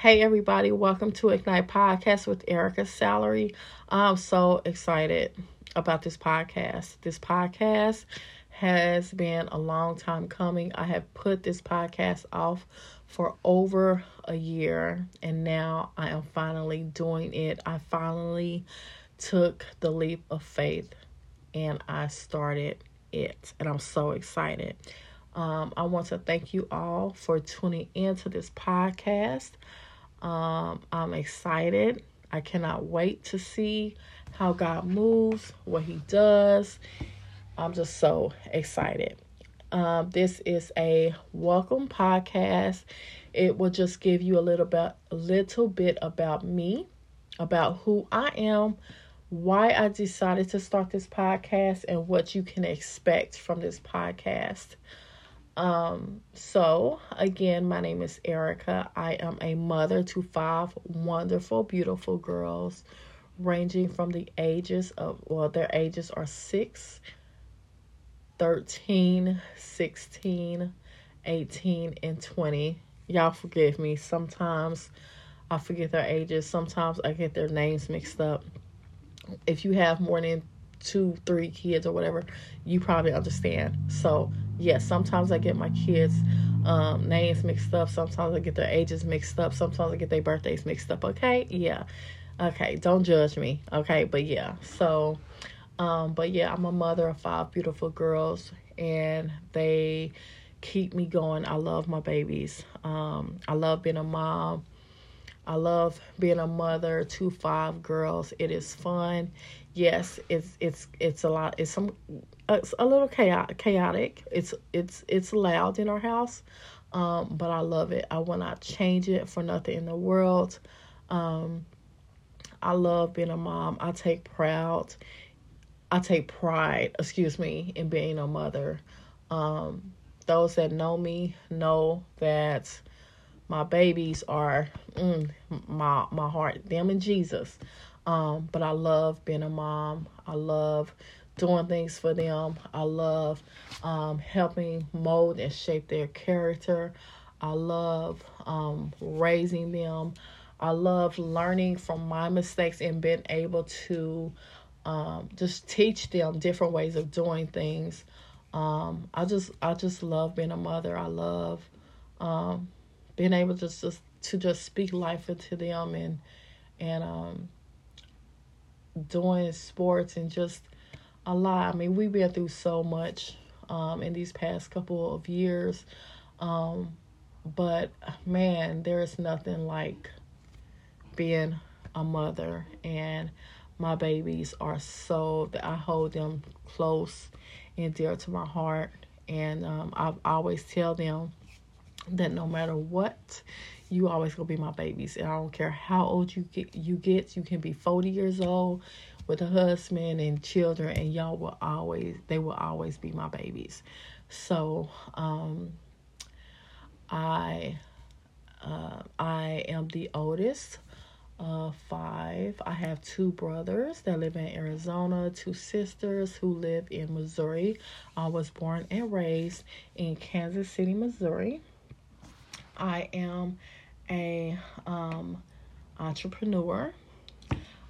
Hey, everybody, welcome to Ignite Podcast with Erica Salary. I'm so excited about this podcast. This podcast has been a long time coming. I have put this podcast off for over a year, and now I am finally doing it. I finally took the leap of faith and I started it, and I'm so excited. Um, I want to thank you all for tuning into this podcast. Um, I'm excited. I cannot wait to see how God moves, what He does. I'm just so excited. Um, this is a welcome podcast. It will just give you a little bit, a little bit about me, about who I am, why I decided to start this podcast, and what you can expect from this podcast. Um, so again, my name is Erica. I am a mother to five wonderful, beautiful girls, ranging from the ages of, well, their ages are 6, 13, 16, 18, and 20. Y'all forgive me. Sometimes I forget their ages. Sometimes I get their names mixed up. If you have more than two, three kids or whatever, you probably understand. So yes, sometimes I get my kids' um, names mixed up. Sometimes I get their ages mixed up. Sometimes I get their birthdays mixed up. Okay, yeah, okay. Don't judge me. Okay, but yeah. So, um, but yeah, I'm a mother of five beautiful girls, and they keep me going. I love my babies. Um, I love being a mom. I love being a mother to five girls. It is fun. Yes, it's it's it's a lot. It's some it's a little chaotic. It's it's it's loud in our house, um, but I love it. I will not change it for nothing in the world. Um, I love being a mom. I take proud. I take pride. Excuse me, in being a mother. Um, those that know me know that my babies are mm, my my heart. Them and Jesus. Um, but I love being a mom. I love doing things for them. I love um, helping mold and shape their character. I love um, raising them. I love learning from my mistakes and being able to um, just teach them different ways of doing things. Um, I just I just love being a mother. I love um, being able to just to just speak life into them and and um, doing sports and just a lot. I mean, we've been through so much um, in these past couple of years. Um, but man, there is nothing like being a mother and my babies are so that I hold them close and dear to my heart and um, I always tell them that no matter what you always gonna be my babies and I don't care how old you get you get you can be 40 years old with a husband and children and y'all will always they will always be my babies. So um i uh, i am the oldest of five. I have two brothers that live in arizona two sisters who live in missouri. I was born and raised in kansas city missouri. I am a um, entrepreneur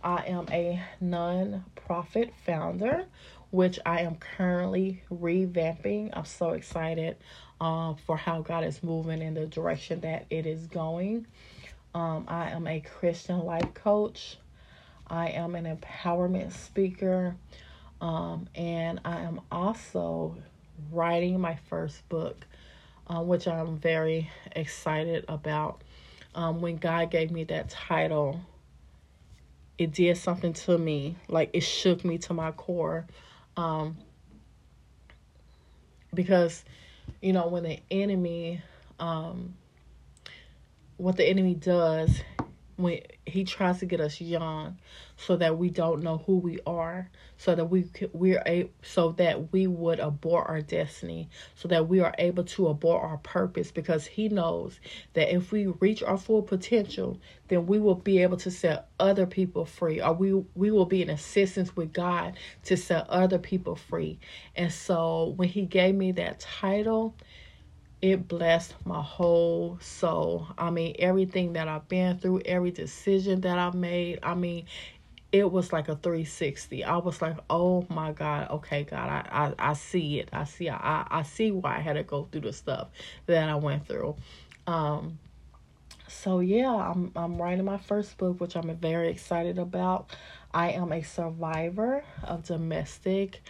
I am a non-profit founder, which I am currently revamping. I'm so excited uh, for how God is moving in the direction that it is going. Um, I am a Christian life coach. I am an empowerment speaker. Um, and I am also writing my first book, uh, which I'm very excited about. Um, when God gave me that title, it did something to me. Like it shook me to my core. Um, because, you know, when the enemy, um, what the enemy does when he tries to get us young so that we don't know who we are so that we we're a so that we would abort our destiny so that we are able to abort our purpose because he knows that if we reach our full potential then we will be able to set other people free or we we will be in assistance with God to set other people free. And so when he gave me that title it blessed my whole soul. I mean, everything that I've been through, every decision that I've made, I mean, it was like a 360. I was like, oh my God, okay, God, I, I, I see it. I see I, I see why I had to go through the stuff that I went through. Um so yeah, I'm I'm writing my first book, which I'm very excited about. I am a survivor of domestic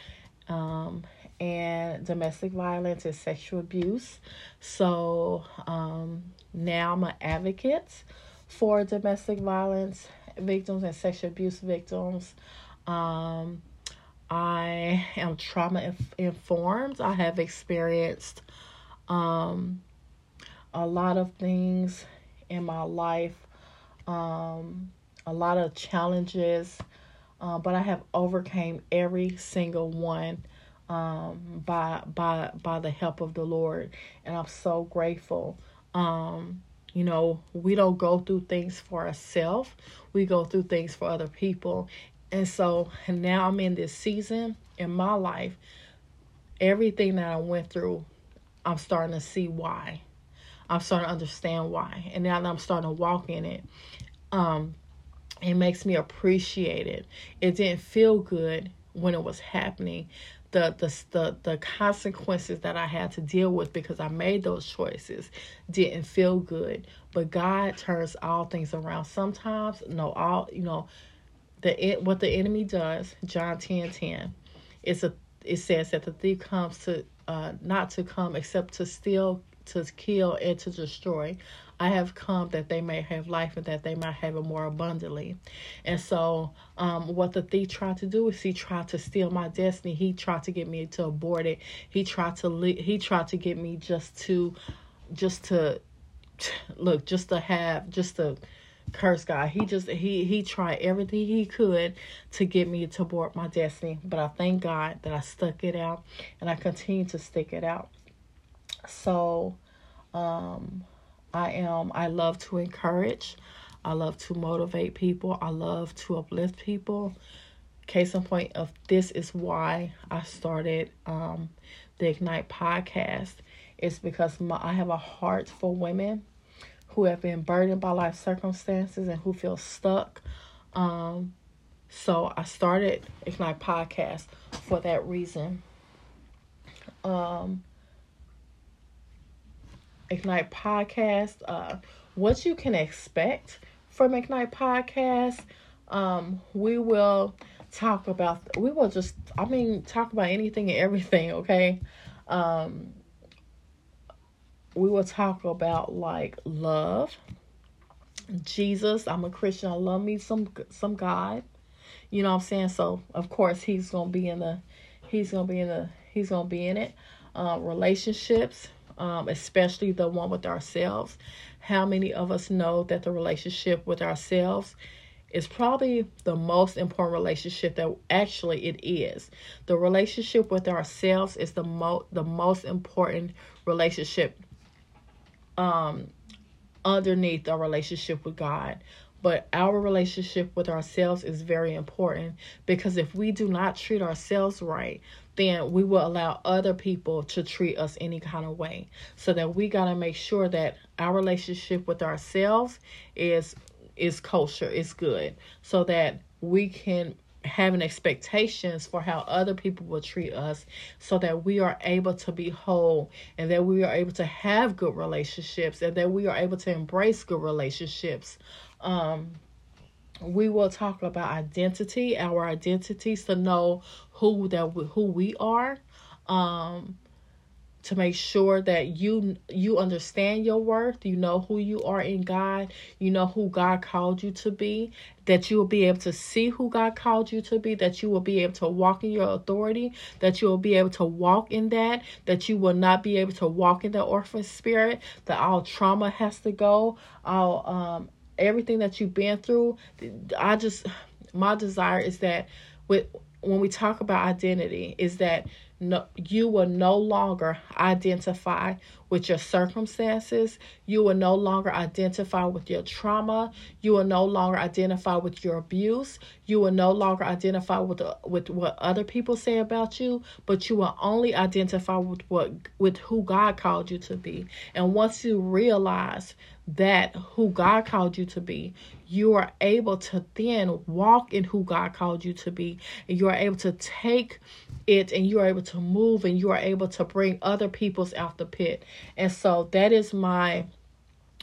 um and domestic violence and sexual abuse. So um now I'm an advocate for domestic violence victims and sexual abuse victims. Um, I am trauma informed. I have experienced um, a lot of things in my life, um, a lot of challenges, uh, but I have overcame every single one um, by by by the help of the Lord, and I'm so grateful. Um, you know, we don't go through things for ourselves, we go through things for other people. And so now I'm in this season in my life, everything that I went through, I'm starting to see why. I'm starting to understand why. And now that I'm starting to walk in it, um, it makes me appreciate it. It didn't feel good when it was happening, the, the the the consequences that I had to deal with because I made those choices didn't feel good. But God turns all things around. Sometimes, no, all you know, the what the enemy does. John ten ten, it's a it says that the thief comes to uh, not to come except to steal, to kill, and to destroy. I have come that they may have life and that they might have it more abundantly. And so, um, what the thief tried to do is he tried to steal my destiny. He tried to get me to abort it. He tried to le- he tried to get me just to, just to, look, just to have, just to curse God. He just he he tried everything he could to get me to abort my destiny. But I thank God that I stuck it out and I continue to stick it out. So, um I am I love to encourage. I love to motivate people. I love to uplift people. Case in point of this is why I started um, the Ignite podcast. It's because my, I have a heart for women who have been burdened by life circumstances and who feel stuck. Um, so I started Ignite podcast for that reason. Um, Ignite Podcast, uh, what you can expect from Ignite Podcast. Um, we will talk about, we will just, I mean, talk about anything and everything, okay? Um, we will talk about like love, Jesus. I'm a Christian. I love me some some God. You know what I'm saying? So of course he's gonna be in the he's gonna be in the he's gonna be in it. Uh, relationships, um, especially the one with ourselves. How many of us know that the relationship with ourselves is probably the most important relationship that actually it is. The relationship with ourselves is the mo the most important relationship um underneath our relationship with God. But our relationship with ourselves is very important because if we do not treat ourselves right, then we will allow other people to treat us any kind of way. So that we got to make sure that our relationship with ourselves is is kosher, is good, so that we can having expectations for how other people will treat us. So that we are able to be whole and that we are able to have good relationships and that we are able to embrace good relationships. Um we will talk about identity, our identities to know who that we, who we are, um, to make sure that you you understand your worth, you know who you are in God, you know who God called you to be, that you will be able to see who God called you to be, that you will be able to walk in your authority, that you will be able to walk in that, that you will not be able to walk in the orphan spirit, that all trauma has to go, all um everything that you've been through, I just my desire is that with when we talk about identity is that no, you will no longer identify with your circumstances. You will no longer identify with your trauma. You will no longer identify with your abuse. You will no longer identify with with what other people say about you, but you will only identify with what with who God called you to be. And once you realize that who God called you to be, you are able to then walk in who God called you to be. And you are able to take it and you are able to move and you are able to bring other people's out the pit. And so that is my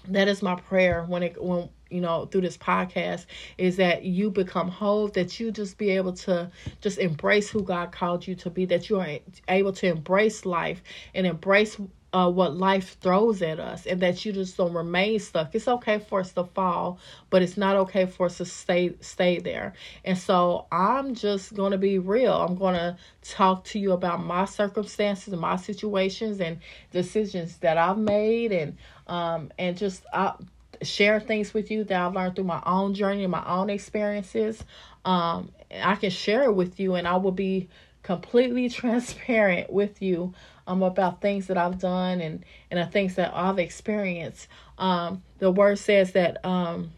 that is my prayer when it when you know through this podcast is that you become whole that you just be able to just embrace who god called you to be that you are able to embrace life and embrace uh, what life throws at us and that you just don't remain stuck. It's okay for us to fall, but it's not okay for us to stay stay there. And so I'm just to be real. I'm to talk to you about my circumstances and my situations and decisions that I've made and um and just I uh, share things with you that I've learned through my own journey and my own experiences. Um I can share it with you and I will be completely transparent with you um, about things that I've done and, and the things that I've experienced. Um, the word says that um,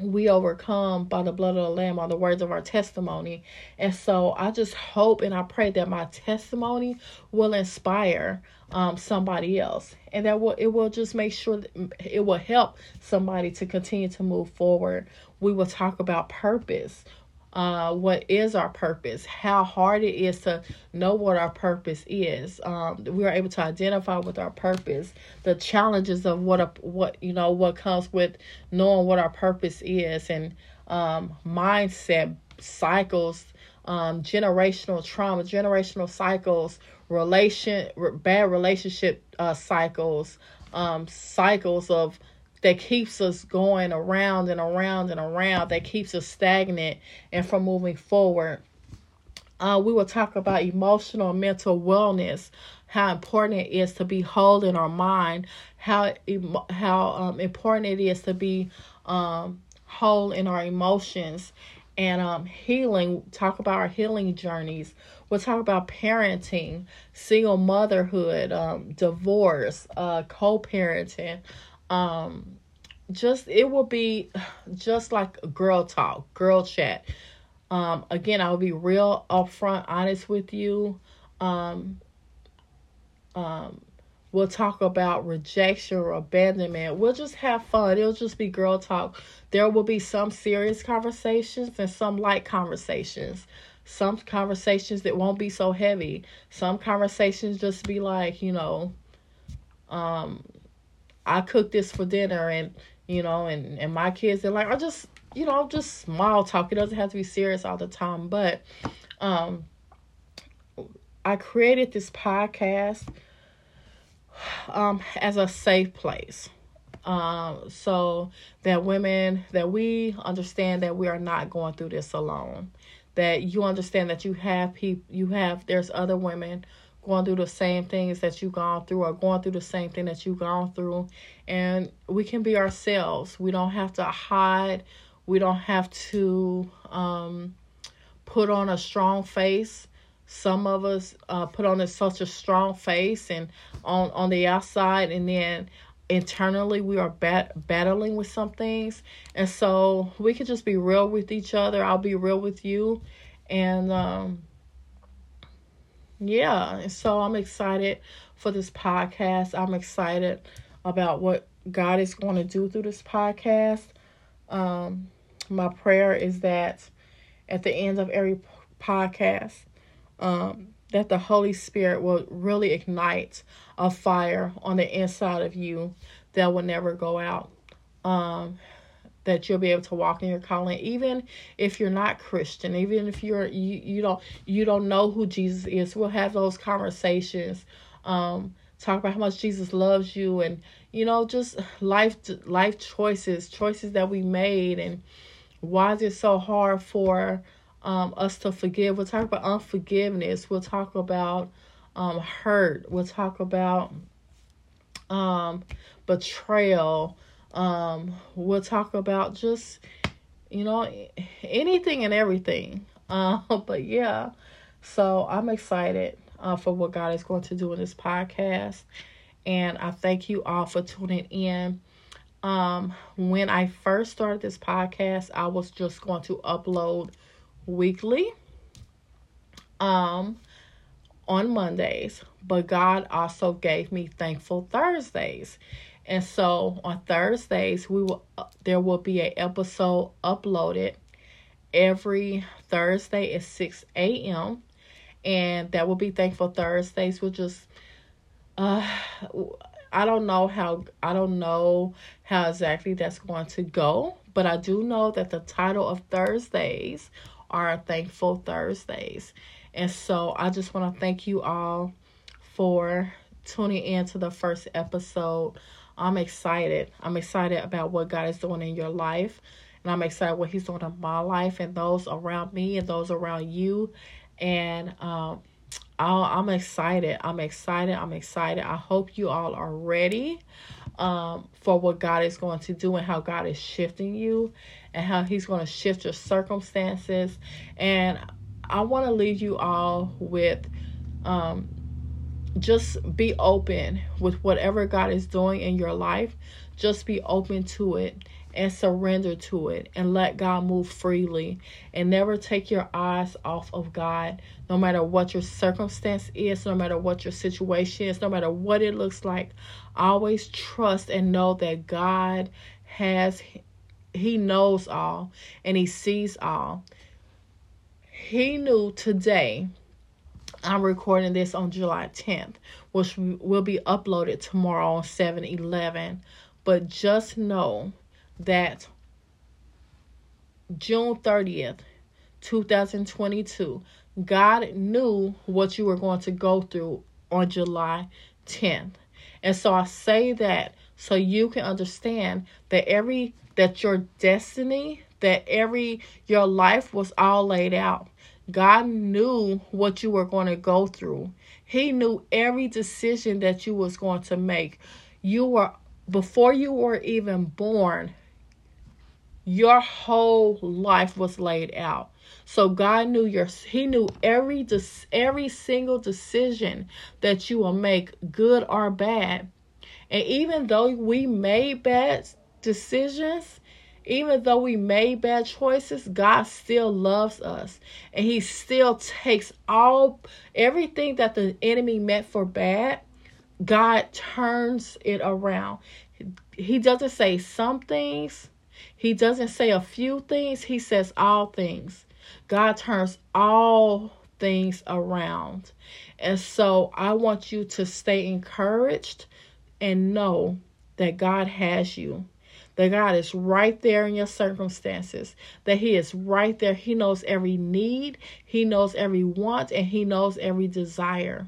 we overcome by the blood of the Lamb or the words of our testimony. And so I just hope and I pray that my testimony will inspire um, somebody else and that will it will just make sure it will help somebody to continue to move forward. We will talk about purpose uh, what is our purpose, how hard it is to know what our purpose is. Um, we are able to identify with our purpose, the challenges of what a, what you know what comes with knowing what our purpose is, and um, mindset cycles, um, generational trauma, generational cycles, relation bad relationship uh, cycles, um, cycles of that keeps us going around and around and around, that keeps us stagnant and from moving forward. Uh, we will talk about emotional and mental wellness, how important it is to be whole in our mind, how how um, important it is to be um, whole in our emotions, and um, healing. Talk about our healing journeys. We'll talk about parenting, single motherhood, um, divorce, uh, co-parenting, um just it will be just like girl talk girl chat. Um again i'll be real upfront honest with you. Um um we'll talk about rejection or abandonment. We'll just have fun. It'll just be girl talk. There will be some serious conversations and some light conversations. Some conversations that won't be so heavy. Some conversations just be like you know um I cooked this for dinner and you know, and and my kids they're like I just you know just small talk. It doesn't have to be serious all the time, but um, I created this podcast um as a safe place um so that women that we understand that we are not going through this alone that you understand that you have people you have there's other women going through the same things that you've gone through or going through the same thing that you've gone through. And we can be ourselves. We don't have to hide. We don't have to um, put on a strong face. Some of us uh, put on a, such a strong face and on, on the outside, and then internally we are bat- battling with some things. And so we can just be real with each other. I'll be real with you. And, um, yeah, so I'm excited for this podcast. I'm excited about what God is going to do through this podcast. Um, my prayer is that at the end of every podcast, um, that the Holy Spirit will really ignite a fire on the inside of you that will never go out. Um, that you'll be able to walk in your calling even if you're not christian even if you're you, you don't you don't know who jesus is. We'll have those conversations um talk about how much jesus loves you and you know just life life choices choices that we made and why is it so hard for um us to forgive? We'll talk about unforgiveness. We'll talk about um hurt. We'll talk about um betrayal um, we'll talk about just, you know, anything and everything. Uh, but yeah, so I'm excited uh, for what God is going to do in this podcast. And I thank you all for tuning in. Um, when I first started this podcast, I was just going to upload weekly um on Mondays, but God also gave me thankful Thursdays. And so on Thursdays, we will there will be a episode uploaded every Thursday at 6 a.m. And that will be thankful Thursdays, which is uh I don't know how I don't know how exactly that's going to go, but I do know that the title of Thursdays are Thankful Thursdays. And so I just want to thank you all for tuning in to the first episode. I'm excited. I'm excited about what God is doing in your life. And I'm excited what He's doing in my life and those around me and those around you. And um, i am excited. I'm excited. I'm excited. I hope you all are ready um, for what God is going to do and how God is shifting you and how He's going to shift your circumstances. And I want to leave you all with um, just be open with whatever God is doing in your life. Just be open to it and surrender to it and let God move freely and never take your eyes off of God no matter what your circumstance is no matter what your situation is no matter what it looks like always trust and know that God has he knows all and he sees all he knew today I'm recording this on July 10th which will be uploaded tomorrow on 7 11 but just know that June 30th, 2022, God knew what you were going to go through on July 10th. And so I say that so you can understand that every that your destiny, that every your life was all laid out. God knew what you were going to go through. He knew every decision that you was going to make. You were before you were even born, your whole life was laid out. So God knew your he knew every every single decision that you will make, good or bad. And even though we made bad decisions, even though we made bad choices, God still loves us. And he still takes all everything that the enemy meant for bad, God turns it around. He doesn't say some things he doesn't say a few things, he says all things. God turns all things around. And so I want you to stay encouraged and know that God has you. That God is right there in your circumstances. That He is right there. He knows every need, He knows every want, and He knows every desire.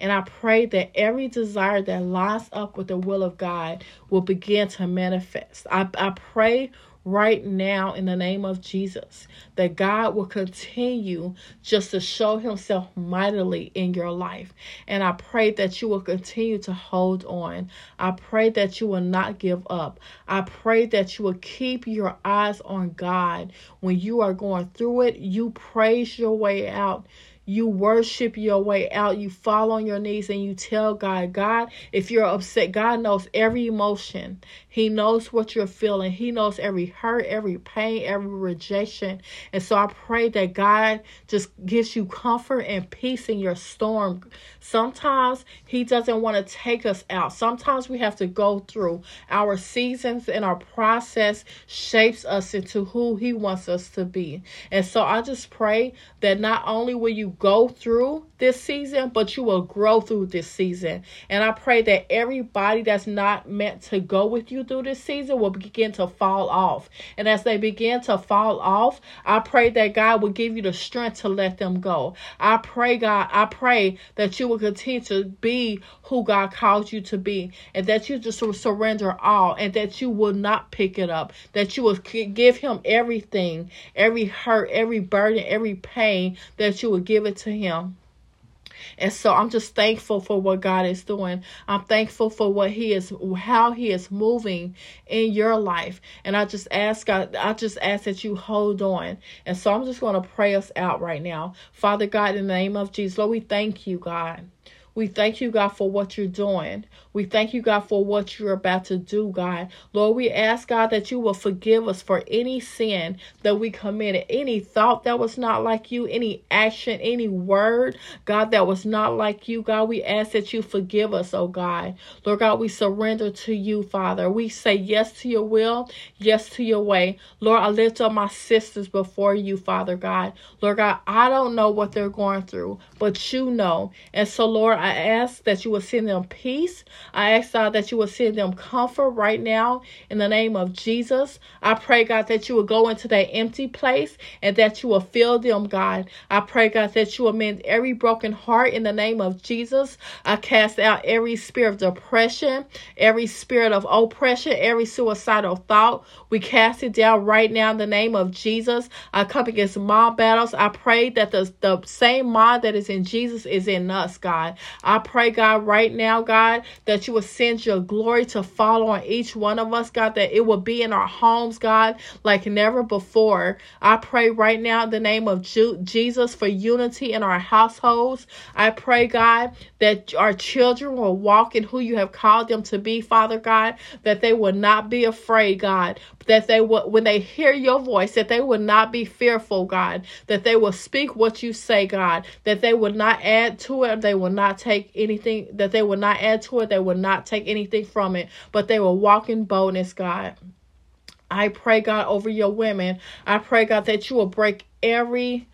And I pray that every desire that lines up with the will of God will begin to manifest. I, I pray right now in the name of Jesus that God will continue just to show himself mightily in your life. And I pray that you will continue to hold on. I pray that you will not give up. I pray that you will keep your eyes on God when you are going through it. You praise your way out you worship your way out. You fall on your knees and you tell God, God, if you're upset, God knows every emotion. He knows what you're feeling. He knows every hurt, every pain, every rejection. And so I pray that God just gives you comfort and peace in your storm. Sometimes He doesn't want to take us out. Sometimes we have to go through our seasons and our process shapes us into who He wants us to be. And so I just pray that not only will you go through this season, but you will grow through this season. And I pray that everybody that's not meant to go with you through this season will begin to fall off. And as they begin to fall off, I pray that God will give you the strength to let them go. I pray, God, I pray that you will continue to be who God calls you to be and that you just surrender all and that you will not pick it up, that you will give Him everything, every hurt, every burden, every pain, that you will give it to Him. And so I'm just thankful for what God is doing. I'm thankful for what He is, how He is moving in your life. And I just ask God, I just ask that you hold on. And so I'm just going to pray us out right now. Father God, in the name of Jesus, Lord, we thank you, God. We thank you, God, for what you're doing. We thank you, God, for what you're about to do, God. Lord, we ask, God, that you will forgive us for any sin that we committed, any thought that was not like you, any action, any word, God, that was not like you, God. We ask that you forgive us, oh God. Lord God, we surrender to you, Father. We say yes to your will, yes to your way. Lord, I lift up my sisters before you, Father God. Lord God, I don't know what they're going through, but you know. And so, Lord, I ask that you will send them peace. I ask, God, that you will send them comfort right now in the name of Jesus. I pray, God, that you will go into that empty place and that you will fill them, God. I pray, God, that you will mend every broken heart in the name of Jesus. I cast out every spirit of depression, every spirit of oppression, every suicidal thought. We cast it down right now in the name of Jesus. I come against mind battles. I pray that the, the same mind that is in Jesus is in us, God. I pray, God, right now, God, that you will send your glory to fall on each one of us, God, that it will be in our homes, God, like never before. I pray right now in the name of Jesus for unity in our households. I pray, God, that our children will walk in who you have called them to be, Father God, that they will not be afraid, God, that they will, when they hear your voice, that they will not be fearful, God, that they will speak what you say, God, that they will not add to it, they will not take anything, that they will not add to it, they will not take anything from it, but they will walk in boldness, God. I pray, God, over your women. I pray, God, that you will break every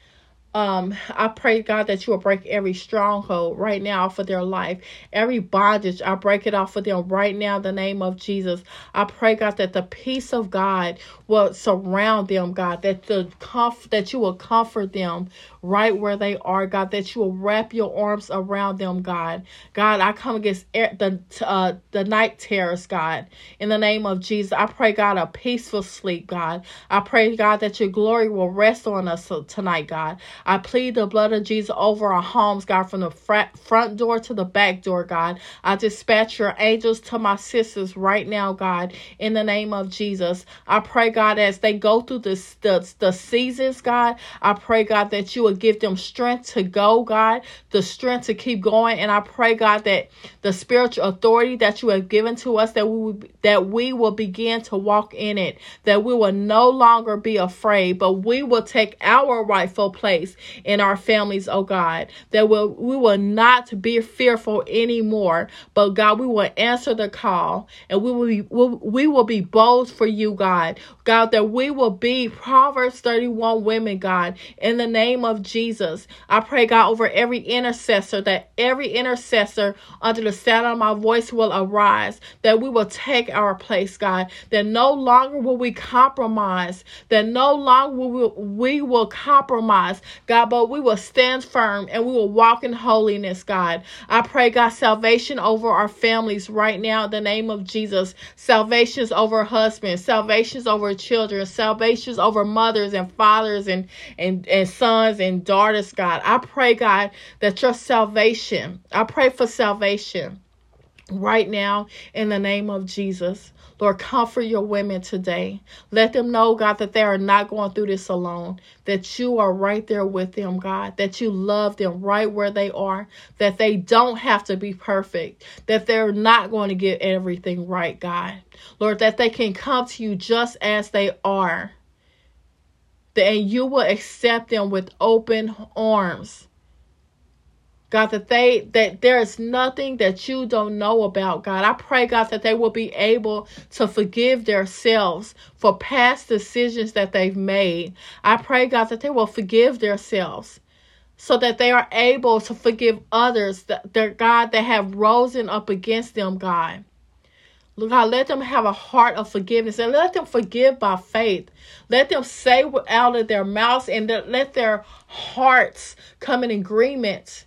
um i pray god that you will break every stronghold right now for their life. Every bondage i break it off for them right now in the name of jesus. I pray god that the peace of god will surround them god that the comf- that you will comfort them right where they are god that you will wrap your arms around them god. God i come against the uh the night terrors god in the name of jesus. I pray god a peaceful sleep god. I pray god that your glory will rest on us tonight god I plead the blood of Jesus over our homes, God, from the front door to the back door, God. I dispatch your angels to my sisters right now, God, in the name of Jesus. I pray, God, as they go through the, the, the seasons, God, I pray, God, that you would give them strength to go, God, the strength to keep going. And I pray, God, that the spiritual authority that you have given to us, that we that we will begin to walk in it, that we will no longer be afraid, but we will take our rightful place place in our families, oh God, that will we will not be fearful anymore, but God, we will answer the call and we will be we will be bold for you, God. God, that we will be Proverbs 31 women, God, in the name of Jesus. I pray, God, over every intercessor, that every intercessor under the sound of my voice will arise, that we will take our place, God, that no longer will we compromise, that no longer will we, we will compromise, God, but we will stand firm and we will walk in holiness, God. I pray, God, salvation over our families right now in the name of Jesus. Salvations over husbands, salvations over children, salvations over mothers and fathers and, and, and sons and daughters, God. I pray, God, that your salvation, I pray for salvation right now in the name of Jesus. Lord, comfort your women today. Let them know, God, that they are not going through this alone, that you are right there with them, God, that you love them right where they are, that they don't have to be perfect, that they're not going to get everything right, God. Lord, that they can come to you just as they are, and you will accept them with open arms. God, that they that there is nothing that you don't know about, God. I pray, God, that they will be able to forgive themselves for past decisions that they've made. I pray, God, that they will forgive themselves so that they are able to forgive others that their God that have risen up against them, God. Lord God, let them have a heart of forgiveness and let them forgive by faith. Let them say out of their mouths and let their hearts come in agreement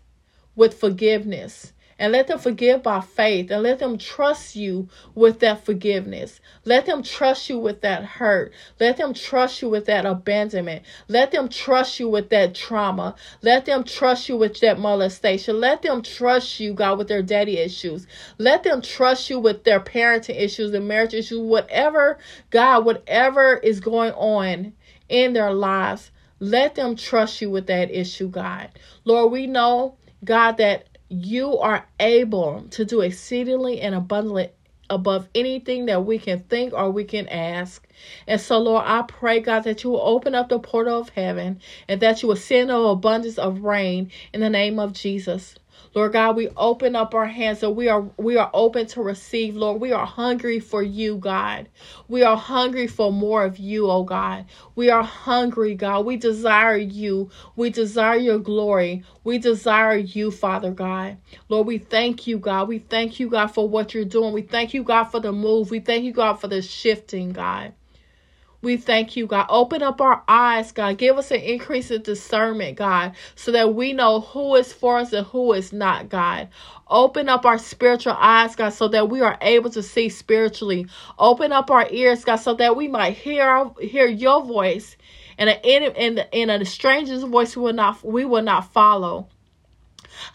with forgiveness. And let them forgive by faith and let them trust you with that forgiveness. Let them trust you with that hurt. Let them trust you with that abandonment. Let them trust you with that trauma. Let them trust you with that molestation. Let them trust you, God, with their daddy issues. Let them trust you with their parenting issues and marriage issues, whatever, God, whatever is going on in their lives. Let them trust you with that issue, God. Lord, we know God, that you are able to do exceedingly and abundantly above anything that we can think or we can ask. And so, Lord, I pray, God, that you will open up the portal of heaven and that you will send an abundance of rain in the name of Jesus. Lord God, we open up our hands so we are we are open to receive, Lord. We are hungry for you, God. We are hungry for more of you, oh God. We are hungry, God. We desire you. We desire your glory. We desire you, Father God. Lord, we thank you, God. We thank you, God, for what you're doing. We thank you, God, for the move. We thank you, God, for the shifting, God. We thank you, God. Open up our eyes, God. Give us an increase in discernment, God, so that we know who is for us and who is not, God. Open up our spiritual eyes, God, so that we are able to see spiritually. Open up our ears, God, so that we might hear hear your voice. And in in in a stranger's voice we will not we will not follow.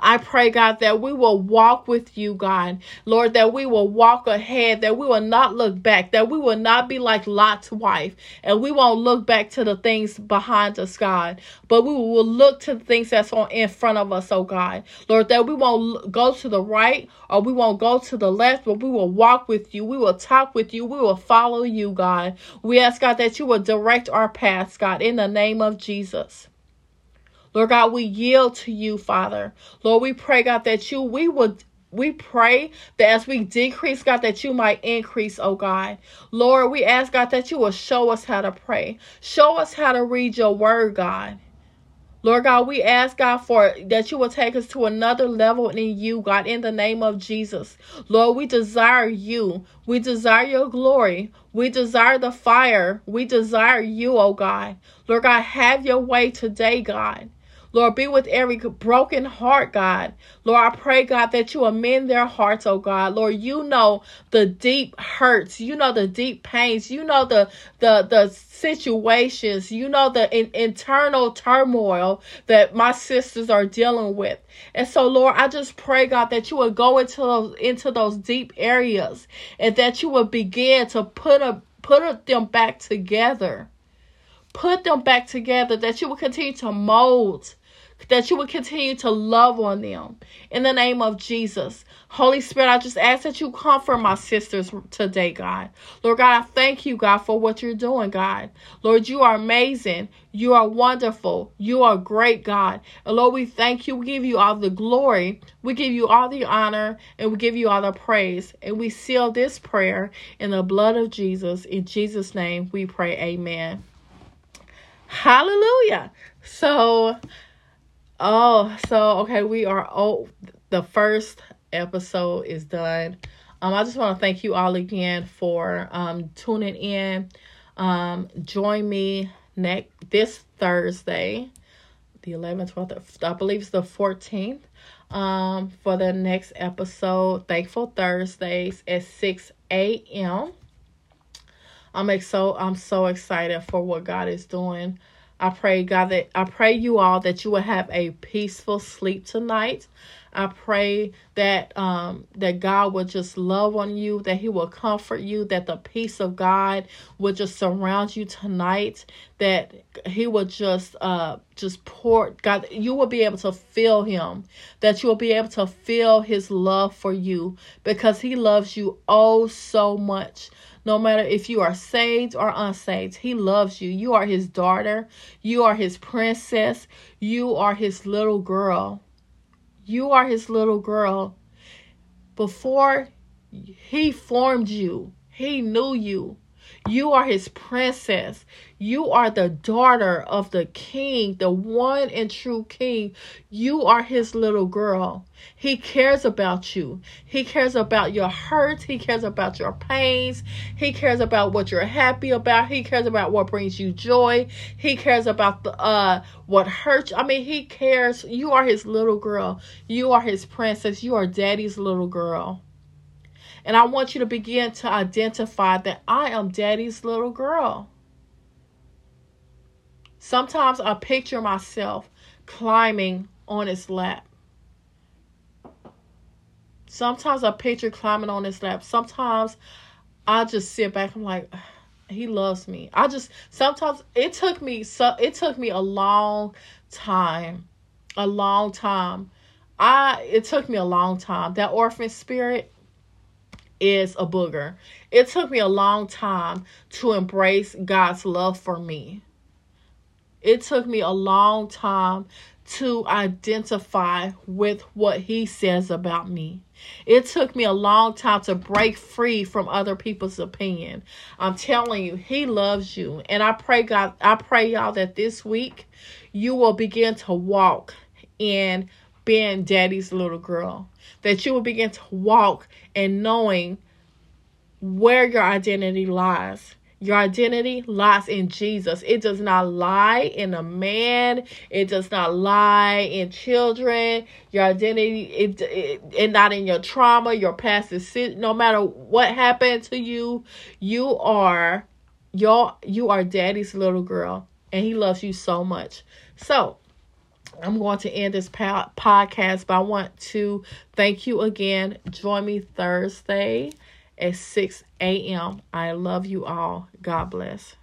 I pray, God, that we will walk with you, God. Lord, that we will walk ahead, that we will not look back, that we will not be like Lot's wife, and we won't look back to the things behind us, God, but we will look to the things that's on in front of us, oh God. Lord, that we won't go to the right or we won't go to the left, but we will walk with you. We will talk with you. We will follow you, God. We ask, God, that you will direct our paths, God, in the name of Jesus. Lord God, we yield to you, Father. Lord, we pray, God, that you, we would we pray that as we decrease, God, that you might increase, oh God. Lord, we ask, God, that you will show us how to pray. Show us how to read your word, God. Lord God, we ask God for that you will take us to another level in you, God, in the name of Jesus. Lord, we desire you. We desire your glory. We desire the fire. We desire you, oh God. Lord God, have your way today, God. Lord, be with every broken heart, God. Lord, I pray, God, that you amend their hearts, oh God. Lord, you know the deep hurts. You know the deep pains. You know the the the situations. You know the in, internal turmoil that my sisters are dealing with. And so, Lord, I just pray, God, that you would go into those into those deep areas and that you would begin to put a put them back together put them back together, that you will continue to mold, that you will continue to love on them in the name of Jesus. Holy Spirit, I just ask that you comfort my sisters today, God. Lord God, I thank you, God, for what you're doing, God. Lord, you are amazing. You are wonderful. You are great, God. And Lord, we thank you. We give you all the glory. We give you all the honor and we give you all the praise. And we seal this prayer in the blood of Jesus. In Jesus' name we pray. Amen. Hallelujah. So, oh, so okay, we are oh the first episode is done. Um, I just want to thank you all again for um tuning in. Um, join me next this Thursday, the 11th, 12th, I believe it's the 14th, um, for the next episode, Thankful Thursdays at 6 a.m. I'm so I'm so excited for what God is doing. I pray God that I pray you all that you will have a peaceful sleep tonight. I pray that um that God will just love on you, that he will comfort you, that the peace of God will just surround you tonight, that he will just uh just pour God you will be able to feel him, that you will be able to feel his love for you because he loves you oh so much. No matter if you are saved or unsaved, He loves you. You are His daughter. You are His princess. You are His little girl. You are His little girl. Before He formed you, He knew you. You are his princess. You are the daughter of the king, the one and true king. You are his little girl. He cares about you. He cares about your hurts. He cares about your pains. He cares about what you're happy about. He cares about what brings you joy. He cares about the uh what hurts. I mean, he cares. You are his little girl. You are his princess. You are daddy's little girl. And I want you to begin to identify that I am daddy's little girl. Sometimes I picture myself climbing on his lap. Sometimes I picture climbing on his lap. Sometimes I just sit back. I'm like, he loves me. I just sometimes it took me so it took me a long time, a long time I it took me a long time. That orphan spirit is a booger. It took me a long time to embrace God's love for me. It took me a long time to identify with what he says about me. It took me a long time to break free from other people's opinion. I'm telling you, he loves you. And I pray God, I pray y'all that this week you will begin to walk in being daddy's little girl. That you will begin to walk and knowing where your identity lies your identity lies in Jesus. It does not lie in a man. It does not lie in children. Your identity, it, it, it not in your trauma, your past is no matter what happened to you, you are your you are daddy's little girl and he loves you so much. So, I'm going to end this po- podcast, but I want to thank you again. Join me Thursday at 6 a.m. I love you all. God bless.